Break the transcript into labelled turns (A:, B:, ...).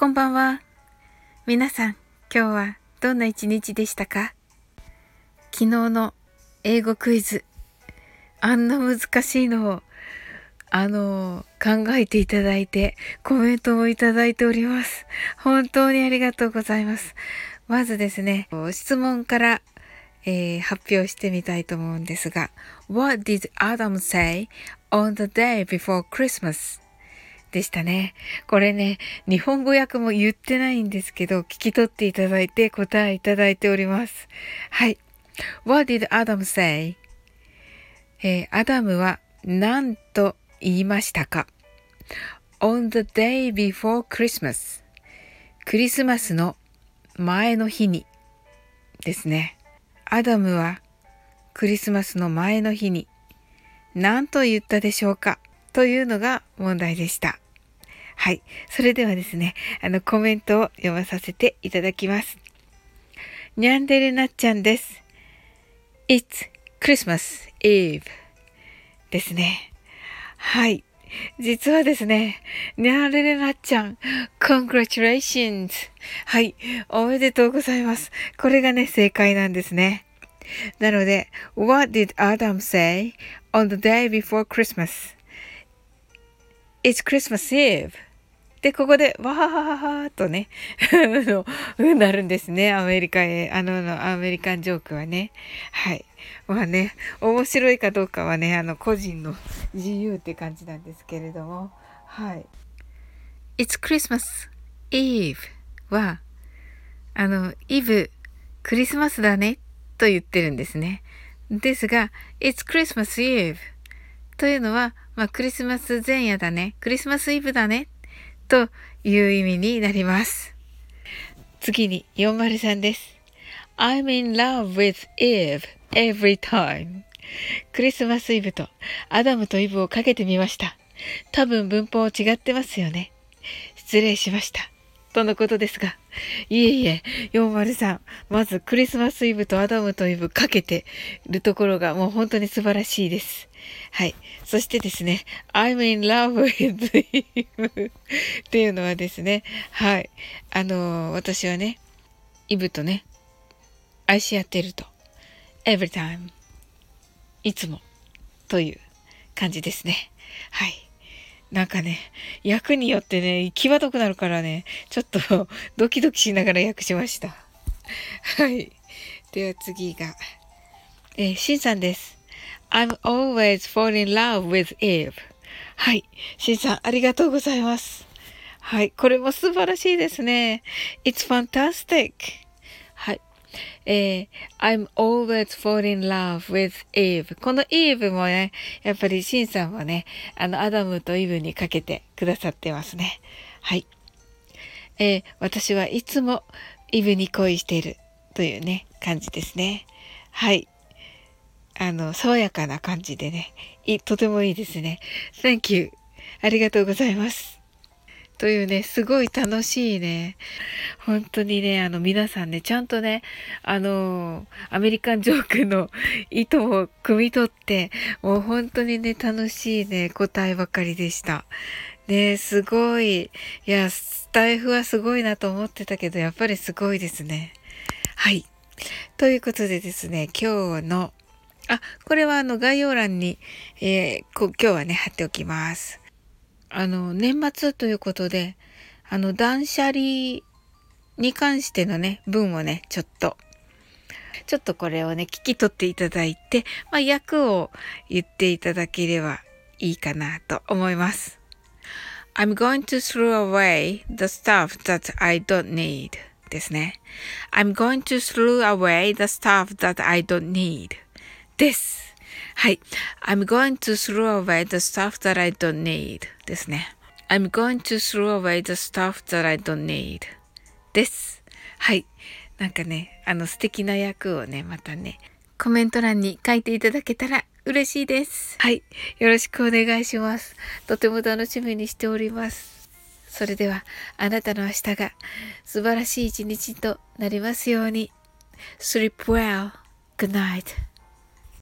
A: こんばんは。皆さん、今日はどんな一日でしたか？昨日の英語クイズ、あんな難しいのを、あの、考えていただいて、コメントもいただいております。本当にありがとうございます。まずですね、質問から、えー、発表してみたいと思うんですが、What did Adam say on the day before Christmas? でしたね。これね、日本語訳も言ってないんですけど、聞き取っていただいて答えいただいております。はい。What did Adam say? えー、アダムは何と言いましたか ?on the day before Christmas クリスマスの前の日にですね。アダムはクリスマスの前の日に何と言ったでしょうか？というのが問題でした。はい。それではですね、あのコメントを読まさせていただきます。ニャンデレナッちゃんです。It's Christmas Eve ですね。はい。実はですね、ニャンデレナッちゃん、Congratulations! はい。おめでとうございます。これがね、正解なんですね。なので、What did Adam say on the day before Christmas? It's Christmas Eve. で、ここで、わははははとね、なるんですね。アメリカへ、あの、アメリカンジョークはね。はい。まあね、面白いかどうかはね、あの、個人の自由って感じなんですけれども、はい。It's Christmas Eve は、あの、イブ、クリスマスだね、と言ってるんですね。ですが、It's Christmas Eve というのは、まあ、クリスマス前夜だね、クリスマスイブだね、という意味になります。次に403です。I'm in love with Eve every time. クリスマスイブとアダムとイブをかけてみました。多分文法違ってますよね。失礼しました。とのことですが、いえいえ、403、まずクリスマスイブとアダムとイブかけてるところがもう本当に素晴らしいです。はい。そしてですね、I'm in love with you っていうのはですね、はい。あの、私はね、イブとね、愛し合ってると。every time いつもという感じですね。はい。なんかね、役によってね、際どくなるからね、ちょっと ドキドキしながら訳しました。はい。では次が、えー、シンさんです。I'm always fall in love with Eve. はい。シンさん、ありがとうございます。はい。これも素晴らしいですね。It's fantastic. えー、I'm always falling love with Eve. この Eve もね、やっぱりシンさんはね、あの、アダムとイブにかけてくださってますね。はい。えー、私はいつもイブに恋しているというね、感じですね。はい。あの、爽やかな感じでね、とてもいいですね。Thank you. ありがとうございます。というね、すごい楽しいね。本当にね、あの皆さんね、ちゃんとね、あの、アメリカンジョークの意図を汲み取って、もう本当にね、楽しいね、答えばかりでした。ね、すごい。いや、スタイフはすごいなと思ってたけど、やっぱりすごいですね。はい。ということでですね、今日の、あ、これはあの概要欄に、えー、今日はね、貼っておきます。あの、年末ということで、あの、断捨離に関してのね、文をね、ちょっと、ちょっとこれをね、聞き取っていただいて、まあ、訳を言っていただければいいかなと思います。I'm going to throw away the stuff that I don't need ですね。I'm going to throw away the stuff that I don't need です。はい。I'm going to throw away the stuff that I don't need ですね。I'm going to throw away the stuff that I don't need です。はい。なんかね、あの素敵な役をね、またね、コメント欄に書いていただけたら嬉しいです。はい。よろしくお願いします。とても楽しみにしております。それでは、あなたの明日が素晴らしい一日となりますように。Sleep well. Good night.